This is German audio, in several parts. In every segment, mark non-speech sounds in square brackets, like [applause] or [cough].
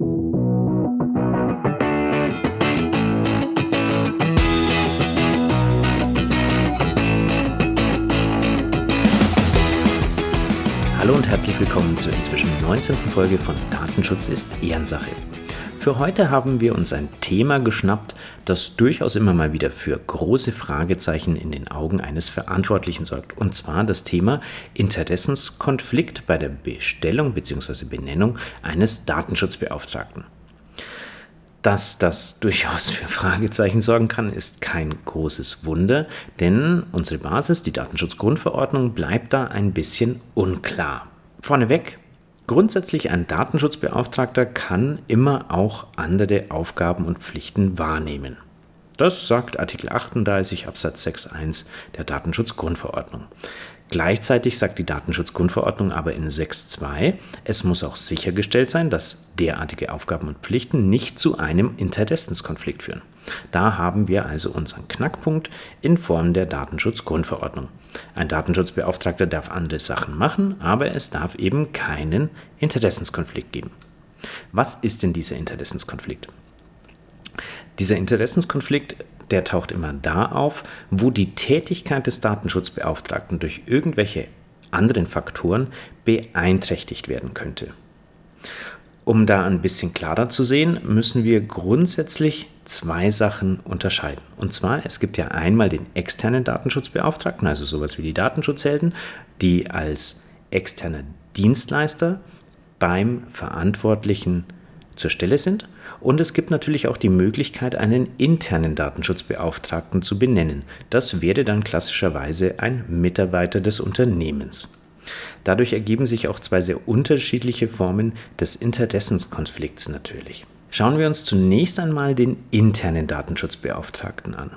Hallo und herzlich willkommen zur inzwischen 19. Folge von Datenschutz ist Ehrensache. Für heute haben wir uns ein Thema geschnappt, das durchaus immer mal wieder für große Fragezeichen in den Augen eines Verantwortlichen sorgt. Und zwar das Thema Interessenskonflikt bei der Bestellung bzw. Benennung eines Datenschutzbeauftragten. Dass das durchaus für Fragezeichen sorgen kann, ist kein großes Wunder, denn unsere Basis, die Datenschutzgrundverordnung, bleibt da ein bisschen unklar. Vorneweg, Grundsätzlich ein Datenschutzbeauftragter kann immer auch andere Aufgaben und Pflichten wahrnehmen. Das sagt Artikel 38 Absatz 6.1 der Datenschutzgrundverordnung. Gleichzeitig sagt die Datenschutzgrundverordnung aber in 6.2, es muss auch sichergestellt sein, dass derartige Aufgaben und Pflichten nicht zu einem Interessenskonflikt führen. Da haben wir also unseren Knackpunkt in Form der Datenschutzgrundverordnung. Ein Datenschutzbeauftragter darf andere Sachen machen, aber es darf eben keinen Interessenskonflikt geben. Was ist denn dieser Interessenskonflikt? Dieser Interessenskonflikt der taucht immer da auf, wo die Tätigkeit des Datenschutzbeauftragten durch irgendwelche anderen Faktoren beeinträchtigt werden könnte. Um da ein bisschen klarer zu sehen, müssen wir grundsätzlich zwei Sachen unterscheiden. Und zwar, es gibt ja einmal den externen Datenschutzbeauftragten, also sowas wie die Datenschutzhelden, die als externer Dienstleister beim Verantwortlichen zur Stelle sind. Und es gibt natürlich auch die Möglichkeit, einen internen Datenschutzbeauftragten zu benennen. Das wäre dann klassischerweise ein Mitarbeiter des Unternehmens. Dadurch ergeben sich auch zwei sehr unterschiedliche Formen des Interessenskonflikts natürlich. Schauen wir uns zunächst einmal den internen Datenschutzbeauftragten an.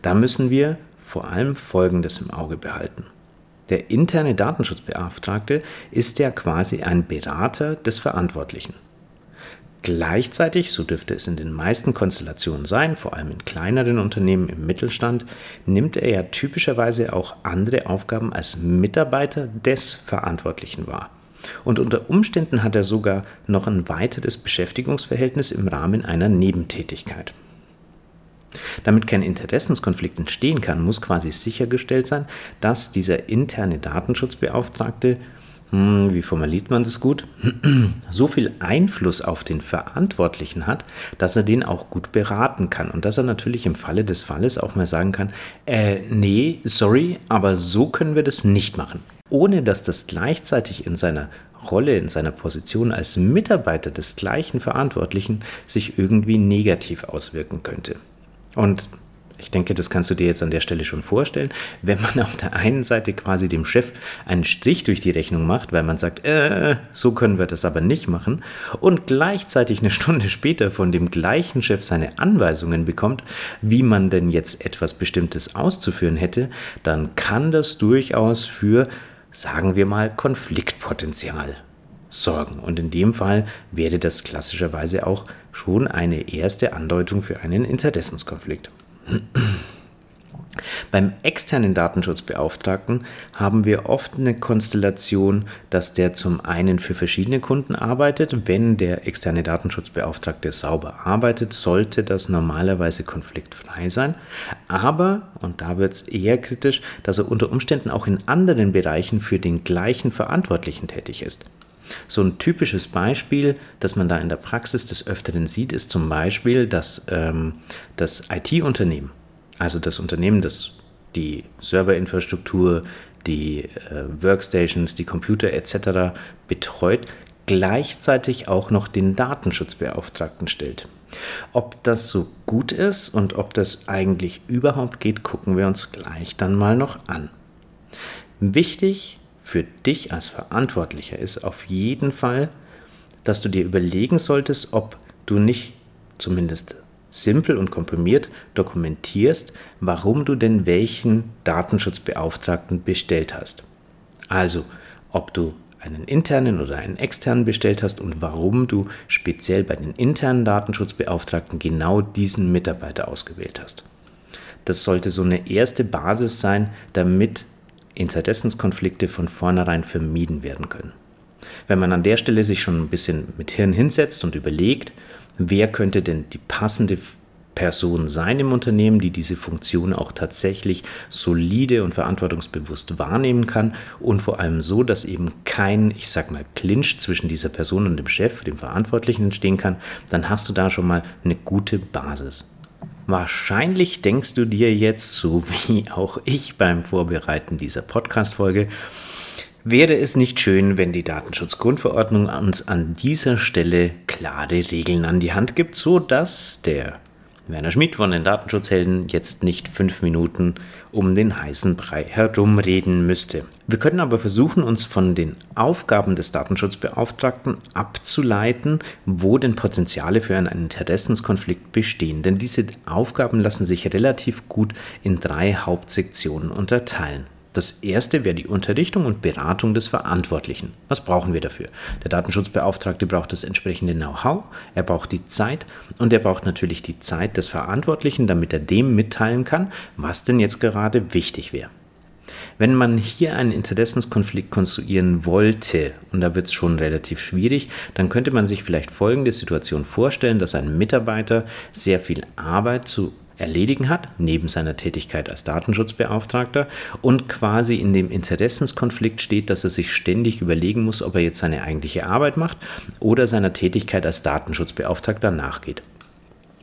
Da müssen wir vor allem Folgendes im Auge behalten. Der interne Datenschutzbeauftragte ist ja quasi ein Berater des Verantwortlichen. Gleichzeitig, so dürfte es in den meisten Konstellationen sein, vor allem in kleineren Unternehmen im Mittelstand, nimmt er ja typischerweise auch andere Aufgaben als Mitarbeiter des Verantwortlichen wahr. Und unter Umständen hat er sogar noch ein weiteres Beschäftigungsverhältnis im Rahmen einer Nebentätigkeit. Damit kein Interessenskonflikt entstehen kann, muss quasi sichergestellt sein, dass dieser interne Datenschutzbeauftragte wie formuliert man das gut, [clears throat] so viel Einfluss auf den Verantwortlichen hat, dass er den auch gut beraten kann und dass er natürlich im Falle des Falles auch mal sagen kann, äh, nee, sorry, aber so können wir das nicht machen. Ohne dass das gleichzeitig in seiner Rolle, in seiner Position als Mitarbeiter des gleichen Verantwortlichen sich irgendwie negativ auswirken könnte. Und ich denke, das kannst du dir jetzt an der Stelle schon vorstellen. Wenn man auf der einen Seite quasi dem Chef einen Strich durch die Rechnung macht, weil man sagt, äh, so können wir das aber nicht machen, und gleichzeitig eine Stunde später von dem gleichen Chef seine Anweisungen bekommt, wie man denn jetzt etwas Bestimmtes auszuführen hätte, dann kann das durchaus für, sagen wir mal, Konfliktpotenzial sorgen. Und in dem Fall wäre das klassischerweise auch schon eine erste Andeutung für einen Interessenskonflikt. Beim externen Datenschutzbeauftragten haben wir oft eine Konstellation, dass der zum einen für verschiedene Kunden arbeitet. Wenn der externe Datenschutzbeauftragte sauber arbeitet, sollte das normalerweise konfliktfrei sein. Aber, und da wird es eher kritisch, dass er unter Umständen auch in anderen Bereichen für den gleichen Verantwortlichen tätig ist. So ein typisches Beispiel, das man da in der Praxis des Öfteren sieht, ist zum Beispiel, dass ähm, das IT-Unternehmen, also das Unternehmen, das die Serverinfrastruktur, die äh, Workstations, die Computer etc. betreut, gleichzeitig auch noch den Datenschutzbeauftragten stellt. Ob das so gut ist und ob das eigentlich überhaupt geht, gucken wir uns gleich dann mal noch an. Wichtig für dich als Verantwortlicher ist auf jeden Fall, dass du dir überlegen solltest, ob du nicht zumindest simpel und komprimiert dokumentierst, warum du denn welchen Datenschutzbeauftragten bestellt hast. Also, ob du einen internen oder einen externen bestellt hast und warum du speziell bei den internen Datenschutzbeauftragten genau diesen Mitarbeiter ausgewählt hast. Das sollte so eine erste Basis sein, damit Interessenskonflikte von vornherein vermieden werden können. Wenn man an der Stelle sich schon ein bisschen mit Hirn hinsetzt und überlegt, wer könnte denn die passende Person sein im Unternehmen, die diese Funktion auch tatsächlich solide und verantwortungsbewusst wahrnehmen kann und vor allem so, dass eben kein, ich sag mal, Clinch zwischen dieser Person und dem Chef, dem Verantwortlichen entstehen kann, dann hast du da schon mal eine gute Basis. Wahrscheinlich denkst du dir jetzt, so wie auch ich beim Vorbereiten dieser Podcast-Folge, Wäre es nicht schön, wenn die Datenschutzgrundverordnung uns an dieser Stelle klare Regeln an die Hand gibt, so dass der Werner Schmidt von den Datenschutzhelden jetzt nicht fünf Minuten um den heißen Brei herumreden müsste. Wir können aber versuchen, uns von den Aufgaben des Datenschutzbeauftragten abzuleiten, wo denn Potenziale für einen Interessenskonflikt bestehen. Denn diese Aufgaben lassen sich relativ gut in drei Hauptsektionen unterteilen. Das erste wäre die Unterrichtung und Beratung des Verantwortlichen. Was brauchen wir dafür? Der Datenschutzbeauftragte braucht das entsprechende Know-how, er braucht die Zeit und er braucht natürlich die Zeit des Verantwortlichen, damit er dem mitteilen kann, was denn jetzt gerade wichtig wäre. Wenn man hier einen Interessenskonflikt konstruieren wollte, und da wird es schon relativ schwierig, dann könnte man sich vielleicht folgende Situation vorstellen, dass ein Mitarbeiter sehr viel Arbeit zu erledigen hat, neben seiner Tätigkeit als Datenschutzbeauftragter und quasi in dem Interessenskonflikt steht, dass er sich ständig überlegen muss, ob er jetzt seine eigentliche Arbeit macht oder seiner Tätigkeit als Datenschutzbeauftragter nachgeht.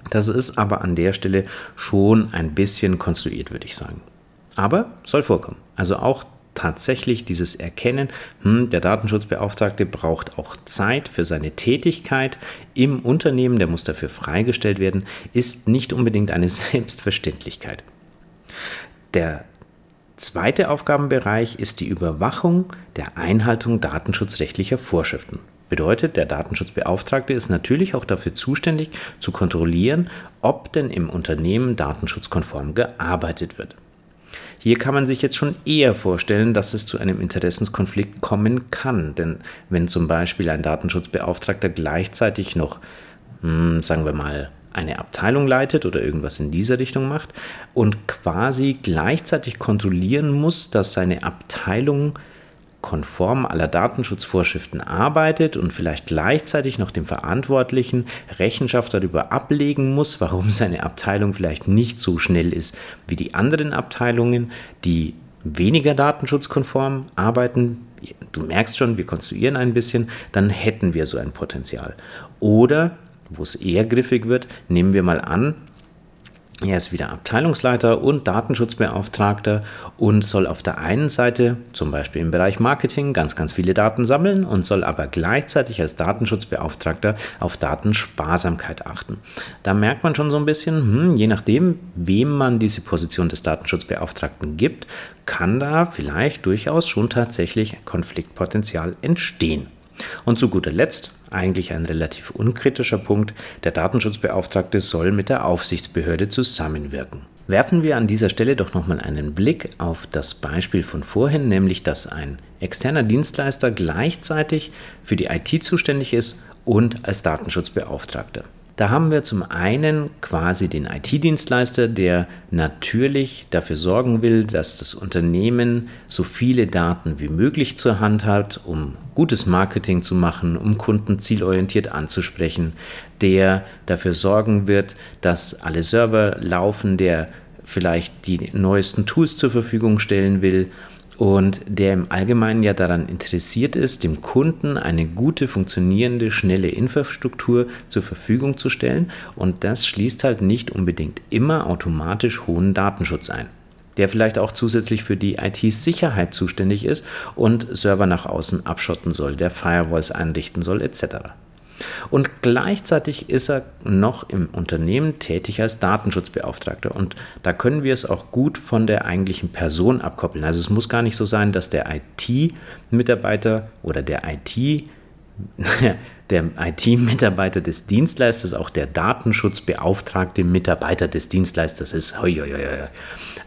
Das ist aber an der Stelle schon ein bisschen konstruiert, würde ich sagen. Aber soll vorkommen. Also auch tatsächlich dieses Erkennen, hm, der Datenschutzbeauftragte braucht auch Zeit für seine Tätigkeit im Unternehmen, der muss dafür freigestellt werden, ist nicht unbedingt eine [laughs] Selbstverständlichkeit. Der zweite Aufgabenbereich ist die Überwachung der Einhaltung datenschutzrechtlicher Vorschriften. Bedeutet, der Datenschutzbeauftragte ist natürlich auch dafür zuständig, zu kontrollieren, ob denn im Unternehmen datenschutzkonform gearbeitet wird. Hier kann man sich jetzt schon eher vorstellen, dass es zu einem Interessenskonflikt kommen kann. Denn wenn zum Beispiel ein Datenschutzbeauftragter gleichzeitig noch, hm, sagen wir mal, eine Abteilung leitet oder irgendwas in dieser Richtung macht und quasi gleichzeitig kontrollieren muss, dass seine Abteilung konform aller Datenschutzvorschriften arbeitet und vielleicht gleichzeitig noch dem Verantwortlichen Rechenschaft darüber ablegen muss, warum [laughs] seine Abteilung vielleicht nicht so schnell ist wie die anderen Abteilungen, die weniger datenschutzkonform arbeiten. Du merkst schon, wir konstruieren ein bisschen, dann hätten wir so ein Potenzial. Oder, wo es eher griffig wird, nehmen wir mal an, er ist wieder Abteilungsleiter und Datenschutzbeauftragter und soll auf der einen Seite zum Beispiel im Bereich Marketing ganz, ganz viele Daten sammeln und soll aber gleichzeitig als Datenschutzbeauftragter auf Datensparsamkeit achten. Da merkt man schon so ein bisschen, hm, je nachdem, wem man diese Position des Datenschutzbeauftragten gibt, kann da vielleicht durchaus schon tatsächlich Konfliktpotenzial entstehen. Und zu guter Letzt, eigentlich ein relativ unkritischer Punkt, der Datenschutzbeauftragte soll mit der Aufsichtsbehörde zusammenwirken. Werfen wir an dieser Stelle doch nochmal einen Blick auf das Beispiel von vorhin, nämlich dass ein externer Dienstleister gleichzeitig für die IT zuständig ist und als Datenschutzbeauftragter. Da haben wir zum einen quasi den IT-Dienstleister, der natürlich dafür sorgen will, dass das Unternehmen so viele Daten wie möglich zur Hand hat, um gutes Marketing zu machen, um Kunden zielorientiert anzusprechen, der dafür sorgen wird, dass alle Server laufen, der vielleicht die neuesten Tools zur Verfügung stellen will und der im Allgemeinen ja daran interessiert ist, dem Kunden eine gute, funktionierende, schnelle Infrastruktur zur Verfügung zu stellen. Und das schließt halt nicht unbedingt immer automatisch hohen Datenschutz ein der vielleicht auch zusätzlich für die IT-Sicherheit zuständig ist und Server nach außen abschotten soll, der Firewalls einrichten soll, etc. Und gleichzeitig ist er noch im Unternehmen tätig als Datenschutzbeauftragter. Und da können wir es auch gut von der eigentlichen Person abkoppeln. Also es muss gar nicht so sein, dass der IT-Mitarbeiter oder der IT [laughs] der IT-Mitarbeiter des Dienstleisters auch der Datenschutzbeauftragte Mitarbeiter des Dienstleisters ist.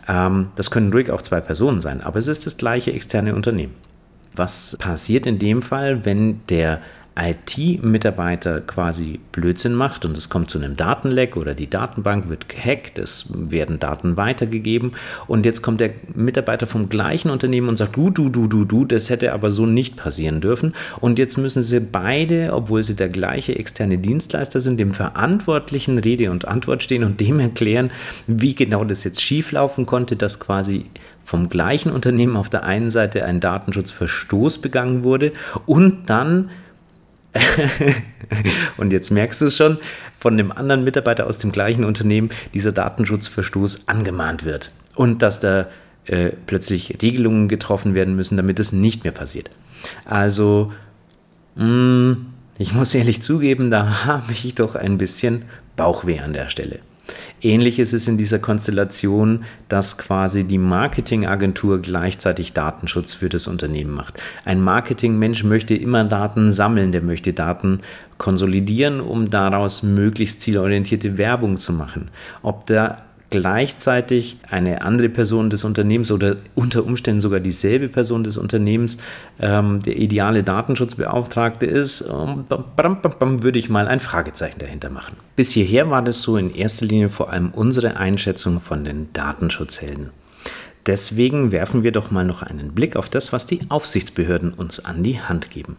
Ähm, das können ruhig auch zwei Personen sein, aber es ist das gleiche externe Unternehmen. Was passiert in dem Fall, wenn der IT-Mitarbeiter quasi Blödsinn macht und es kommt zu einem Datenleck oder die Datenbank wird gehackt, es werden Daten weitergegeben und jetzt kommt der Mitarbeiter vom gleichen Unternehmen und sagt, du, du, du, du, du, das hätte aber so nicht passieren dürfen und jetzt müssen sie beide, obwohl sie der gleiche externe Dienstleister sind, dem Verantwortlichen Rede und Antwort stehen und dem erklären, wie genau das jetzt schieflaufen konnte, dass quasi vom gleichen Unternehmen auf der einen Seite ein Datenschutzverstoß begangen wurde und dann [laughs] und jetzt merkst du es schon, von dem anderen Mitarbeiter aus dem gleichen Unternehmen dieser Datenschutzverstoß angemahnt wird. Und dass da äh, plötzlich Regelungen getroffen werden müssen, damit es nicht mehr passiert. Also, mh, mm, ich muss ehrlich zugeben, da [laughs] habe ich doch ein bisschen Bauchweh an der Stelle. Ähnlich ist es in dieser Konstellation, dass quasi die Marketingagentur gleichzeitig Datenschutz für das Unternehmen macht. Ein Marketingmensch möchte immer Daten sammeln, der möchte Daten konsolidieren, um daraus möglichst zielorientierte Werbung zu machen. Ob der gleichzeitig eine andere Person des Unternehmens oder unter Umständen sogar dieselbe Person des Unternehmens ähm, der ideale Datenschutzbeauftragte ist, ähm, bam, bam, bam, würde ich mal ein Fragezeichen dahinter machen. Bis hierher war das so in erster Linie vor allem unsere Einschätzung von den Datenschutzhelden. Deswegen werfen wir doch mal noch einen Blick auf das, was die Aufsichtsbehörden uns an die Hand geben.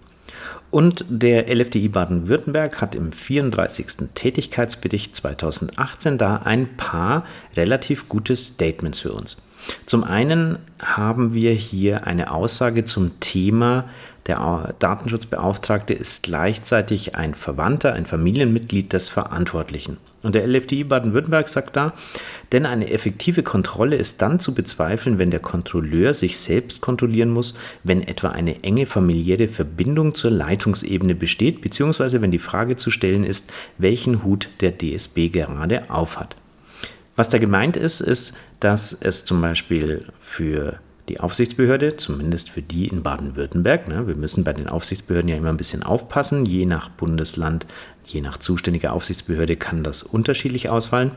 Und der LFDI Baden-Württemberg hat im 34. Tätigkeitsbericht 2018 da ein paar relativ gute Statements für uns. Zum einen haben wir hier eine Aussage zum Thema der Datenschutzbeauftragte ist gleichzeitig ein Verwandter, ein Familienmitglied des Verantwortlichen. Und der LFDI Baden-Württemberg sagt da, denn eine effektive Kontrolle ist dann zu bezweifeln, wenn der Kontrolleur sich selbst kontrollieren muss, wenn etwa eine enge familiäre Verbindung zur Leitungsebene besteht, beziehungsweise wenn die Frage zu stellen ist, welchen Hut der DSB gerade aufhat. Was da gemeint ist, ist, dass es zum Beispiel für die Aufsichtsbehörde, zumindest für die in Baden-Württemberg. Ne? Wir müssen bei den Aufsichtsbehörden ja immer ein bisschen aufpassen. Je nach Bundesland, je nach zuständiger Aufsichtsbehörde kann das unterschiedlich ausfallen.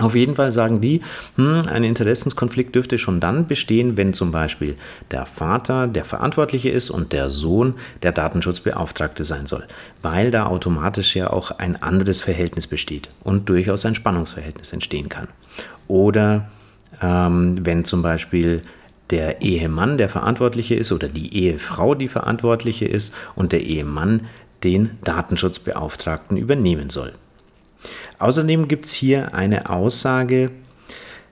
Auf jeden Fall sagen die, hm, ein Interessenskonflikt dürfte schon dann bestehen, wenn zum Beispiel der Vater der Verantwortliche ist und der Sohn der Datenschutzbeauftragte sein soll, weil da automatisch ja auch ein anderes Verhältnis besteht und durchaus ein Spannungsverhältnis entstehen kann. Oder ähm, wenn zum Beispiel der Ehemann der Verantwortliche ist oder die Ehefrau die Verantwortliche ist und der Ehemann den Datenschutzbeauftragten übernehmen soll. Außerdem gibt es hier eine Aussage,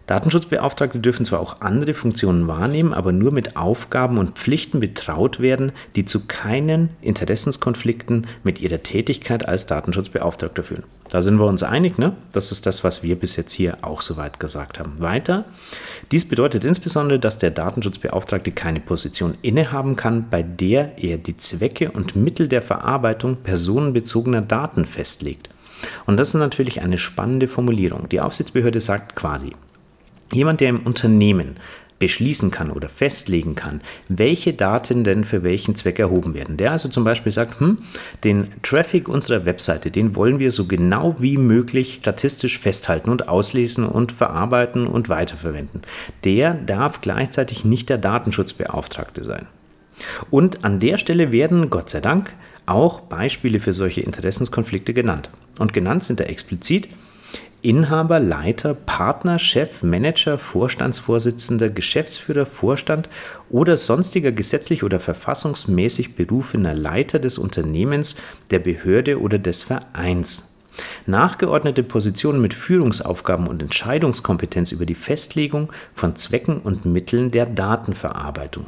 Datenschutzbeauftragte dürfen zwar auch andere Funktionen wahrnehmen, aber nur mit Aufgaben und Pflichten betraut werden, die zu keinen Interessenskonflikten mit ihrer Tätigkeit als Datenschutzbeauftragter führen. Da sind wir uns einig, ne? Das ist das, was wir bis jetzt hier auch soweit gesagt haben. Weiter. Dies bedeutet insbesondere, dass der Datenschutzbeauftragte keine Position innehaben kann, bei der er die Zwecke und Mittel der Verarbeitung personenbezogener Daten festlegt. Und das ist natürlich eine spannende Formulierung. Die Aufsichtsbehörde sagt quasi, Jemand, der im Unternehmen beschließen kann oder festlegen kann, welche Daten denn für welchen Zweck erhoben werden. Der also zum Beispiel sagt, hm, den Traffic unserer Webseite, den wollen wir so genau wie möglich statistisch festhalten und auslesen und verarbeiten und weiterverwenden. Der darf gleichzeitig nicht der Datenschutzbeauftragte sein. Und an der Stelle werden, Gott sei Dank, auch Beispiele für solche Interessenskonflikte genannt. Und genannt sind da explizit Inhaber, Leiter, Partner, Chef, Manager, Vorstandsvorsitzender, Geschäftsführer, Vorstand oder sonstiger gesetzlich oder verfassungsmäßig berufener Leiter des Unternehmens, der Behörde oder des Vereins. Nachgeordnete Positionen mit Führungsaufgaben und Entscheidungskompetenz über die Festlegung von Zwecken und Mitteln der Datenverarbeitung.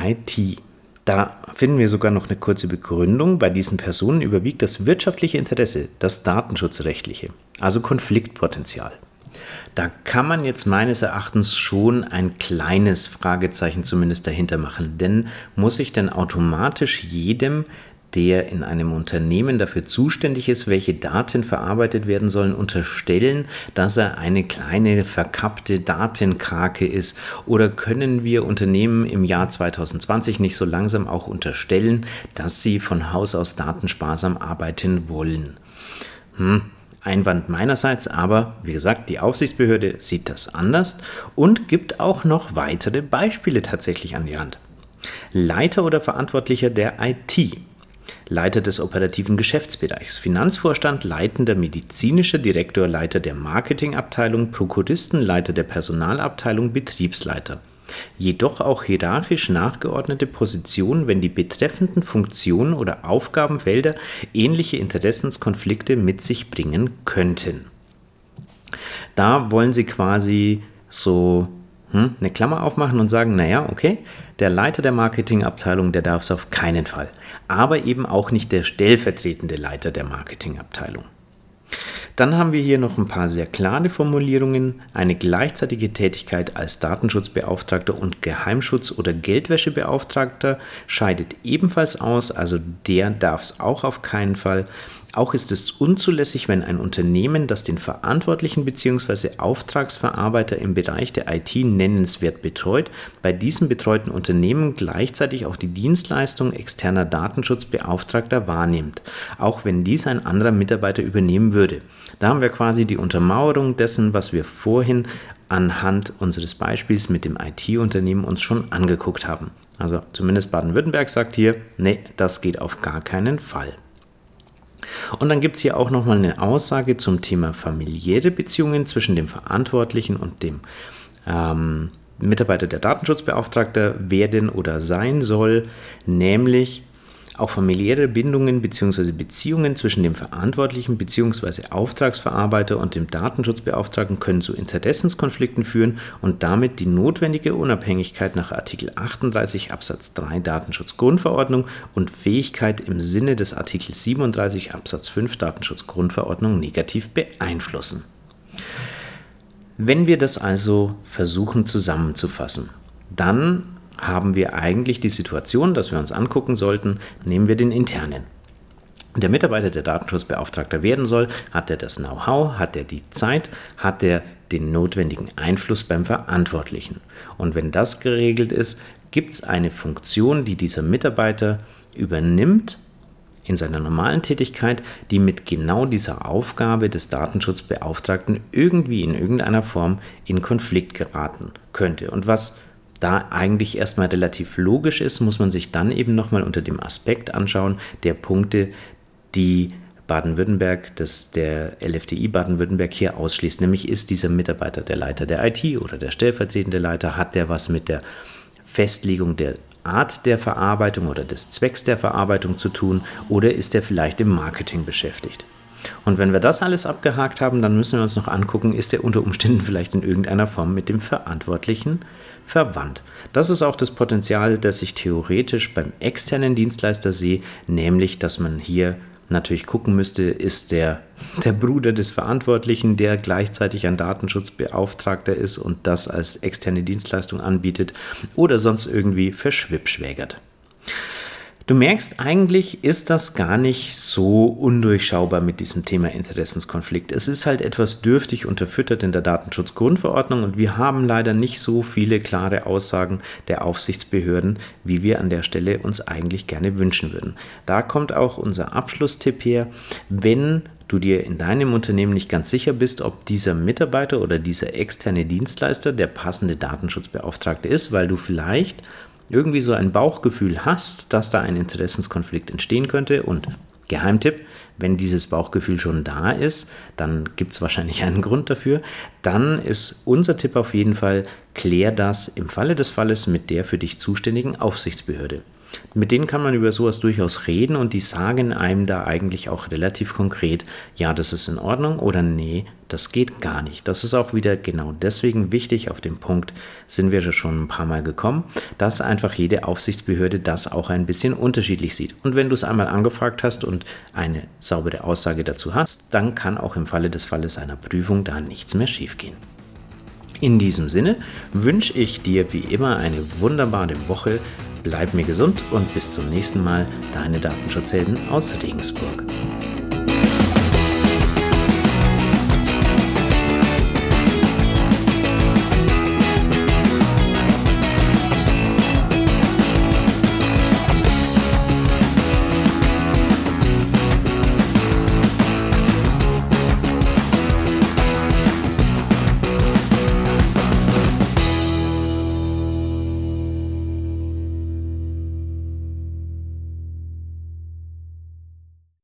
IT. Da finden wir sogar noch eine kurze Begründung. Bei diesen Personen überwiegt das wirtschaftliche Interesse, das datenschutzrechtliche, also Konfliktpotenzial. Da kann man jetzt meines Erachtens schon ein kleines Fragezeichen zumindest dahinter machen, denn muss ich denn automatisch jedem, der in einem Unternehmen dafür zuständig ist, welche Daten verarbeitet werden sollen, unterstellen, dass er eine kleine verkappte Datenkrake ist? Oder können wir Unternehmen im Jahr 2020 nicht so langsam auch unterstellen, dass sie von Haus aus datensparsam arbeiten wollen? Hm. Einwand meinerseits, aber wie gesagt, die Aufsichtsbehörde sieht das anders und gibt auch noch weitere Beispiele tatsächlich an die Hand. Leiter oder Verantwortlicher der IT Leiter des operativen Geschäftsbereichs, Finanzvorstand, leitender medizinischer Direktor, Leiter der Marketingabteilung, Prokuristen, Leiter der Personalabteilung, Betriebsleiter. Jedoch auch hierarchisch nachgeordnete Positionen, wenn die betreffenden Funktionen oder Aufgabenfelder ähnliche Interessenskonflikte mit sich bringen könnten. Da wollen sie quasi so hm, eine Klammer aufmachen und sagen, naja, okay, der Leiter der Marketingabteilung, der darf es auf keinen Fall. Aber eben auch nicht der stellvertretende Leiter der Marketingabteilung. Dann haben wir hier noch ein paar sehr klare Formulierungen. Eine gleichzeitige Tätigkeit als Datenschutzbeauftragter und Geheimschutz- oder Geldwäschebeauftragter scheidet ebenfalls aus, also der darf es auch auf keinen Fall. Auch ist es unzulässig, wenn ein Unternehmen, das den Verantwortlichen bzw. Auftragsverarbeiter im Bereich der IT nennenswert betreut, bei diesem betreuten Unternehmen gleichzeitig auch die Dienstleistung externer Datenschutzbeauftragter wahrnimmt, auch wenn dies ein anderer Mitarbeiter übernehmen würde. Da haben wir quasi die Untermauerung dessen, was wir vorhin anhand unseres Beispiels mit dem IT-Unternehmen uns schon angeguckt haben. Also zumindest Baden-Württemberg sagt hier, nee, das geht auf gar keinen Fall. Und dann gibt es hier auch nochmal eine Aussage zum Thema familiäre Beziehungen zwischen dem Verantwortlichen und dem ähm, Mitarbeiter der Datenschutzbeauftragter werden oder sein soll, nämlich auch familiäre Bindungen bzw. Beziehungen zwischen dem Verantwortlichen bzw. Auftragsverarbeiter und dem Datenschutzbeauftragten können zu Interessenskonflikten führen und damit die notwendige Unabhängigkeit nach Artikel 38 Absatz 3 Datenschutzgrundverordnung und Fähigkeit im Sinne des Artikel 37 Absatz 5 Datenschutzgrundverordnung negativ beeinflussen. Wenn wir das also versuchen zusammenzufassen, dann haben wir eigentlich die Situation, dass wir uns angucken sollten, nehmen wir den internen. Der Mitarbeiter, der Datenschutzbeauftragter werden soll, hat er das Know-how, hat er die Zeit, hat er den notwendigen Einfluss beim Verantwortlichen. Und wenn das geregelt ist, gibt es eine Funktion, die dieser Mitarbeiter übernimmt in seiner normalen Tätigkeit, die mit genau dieser Aufgabe des Datenschutzbeauftragten irgendwie in irgendeiner Form in Konflikt geraten könnte. Und was da eigentlich erstmal relativ logisch ist, muss man sich dann eben nochmal unter dem Aspekt anschauen, der Punkte, die Baden-Württemberg, dass der LFDI Baden-Württemberg hier ausschließt. Nämlich ist dieser Mitarbeiter der Leiter der IT oder der stellvertretende Leiter, hat der was mit der Festlegung der Art der Verarbeitung oder des Zwecks der Verarbeitung zu tun oder ist er vielleicht im Marketing beschäftigt? Und wenn wir das alles abgehakt haben, dann müssen wir uns noch angucken, ist er unter Umständen vielleicht in irgendeiner Form mit dem Verantwortlichen verwandt. Das ist auch das Potenzial, das ich theoretisch beim externen Dienstleister sehe, nämlich dass man hier natürlich gucken müsste, ist der, [laughs] der Bruder des Verantwortlichen, der gleichzeitig ein Datenschutzbeauftragter ist und das als externe Dienstleistung anbietet oder sonst irgendwie verschwippschwägert. Du merkst, eigentlich ist das gar nicht so undurchschaubar mit diesem Thema Interessenskonflikt. Es ist halt etwas dürftig unterfüttert in der Datenschutzgrundverordnung und wir haben leider nicht so viele klare Aussagen der Aufsichtsbehörden, wie wir an der Stelle uns eigentlich gerne wünschen würden. Da kommt auch unser Abschlusstipp her, wenn du dir in deinem Unternehmen nicht ganz sicher bist, ob dieser Mitarbeiter oder dieser externe Dienstleister der passende Datenschutzbeauftragte ist, weil du vielleicht irgendwie so ein Bauchgefühl hast, dass da ein Interessenskonflikt entstehen könnte und Geheimtipp, wenn dieses Bauchgefühl schon da ist, dann gibt es wahrscheinlich einen Grund dafür. Dann ist unser Tipp auf jeden Fall, klär das im Falle des Falles mit der für dich zuständigen Aufsichtsbehörde. Mit denen kann man über sowas durchaus reden und die sagen einem da eigentlich auch relativ konkret, ja, das ist in Ordnung oder nee, das geht gar nicht. Das ist auch wieder genau deswegen wichtig. Auf dem Punkt sind wir schon ein paar Mal gekommen, dass einfach jede Aufsichtsbehörde das auch ein bisschen unterschiedlich sieht. Und wenn du es einmal angefragt hast und eine saubere Aussage dazu hast, dann kann auch im Falle des Falles einer Prüfung da nichts mehr schiefgehen. In diesem Sinne wünsche ich dir wie immer eine wunderbare Woche Bleib mir gesund und bis zum nächsten Mal, deine Datenschutzhelden aus Regensburg.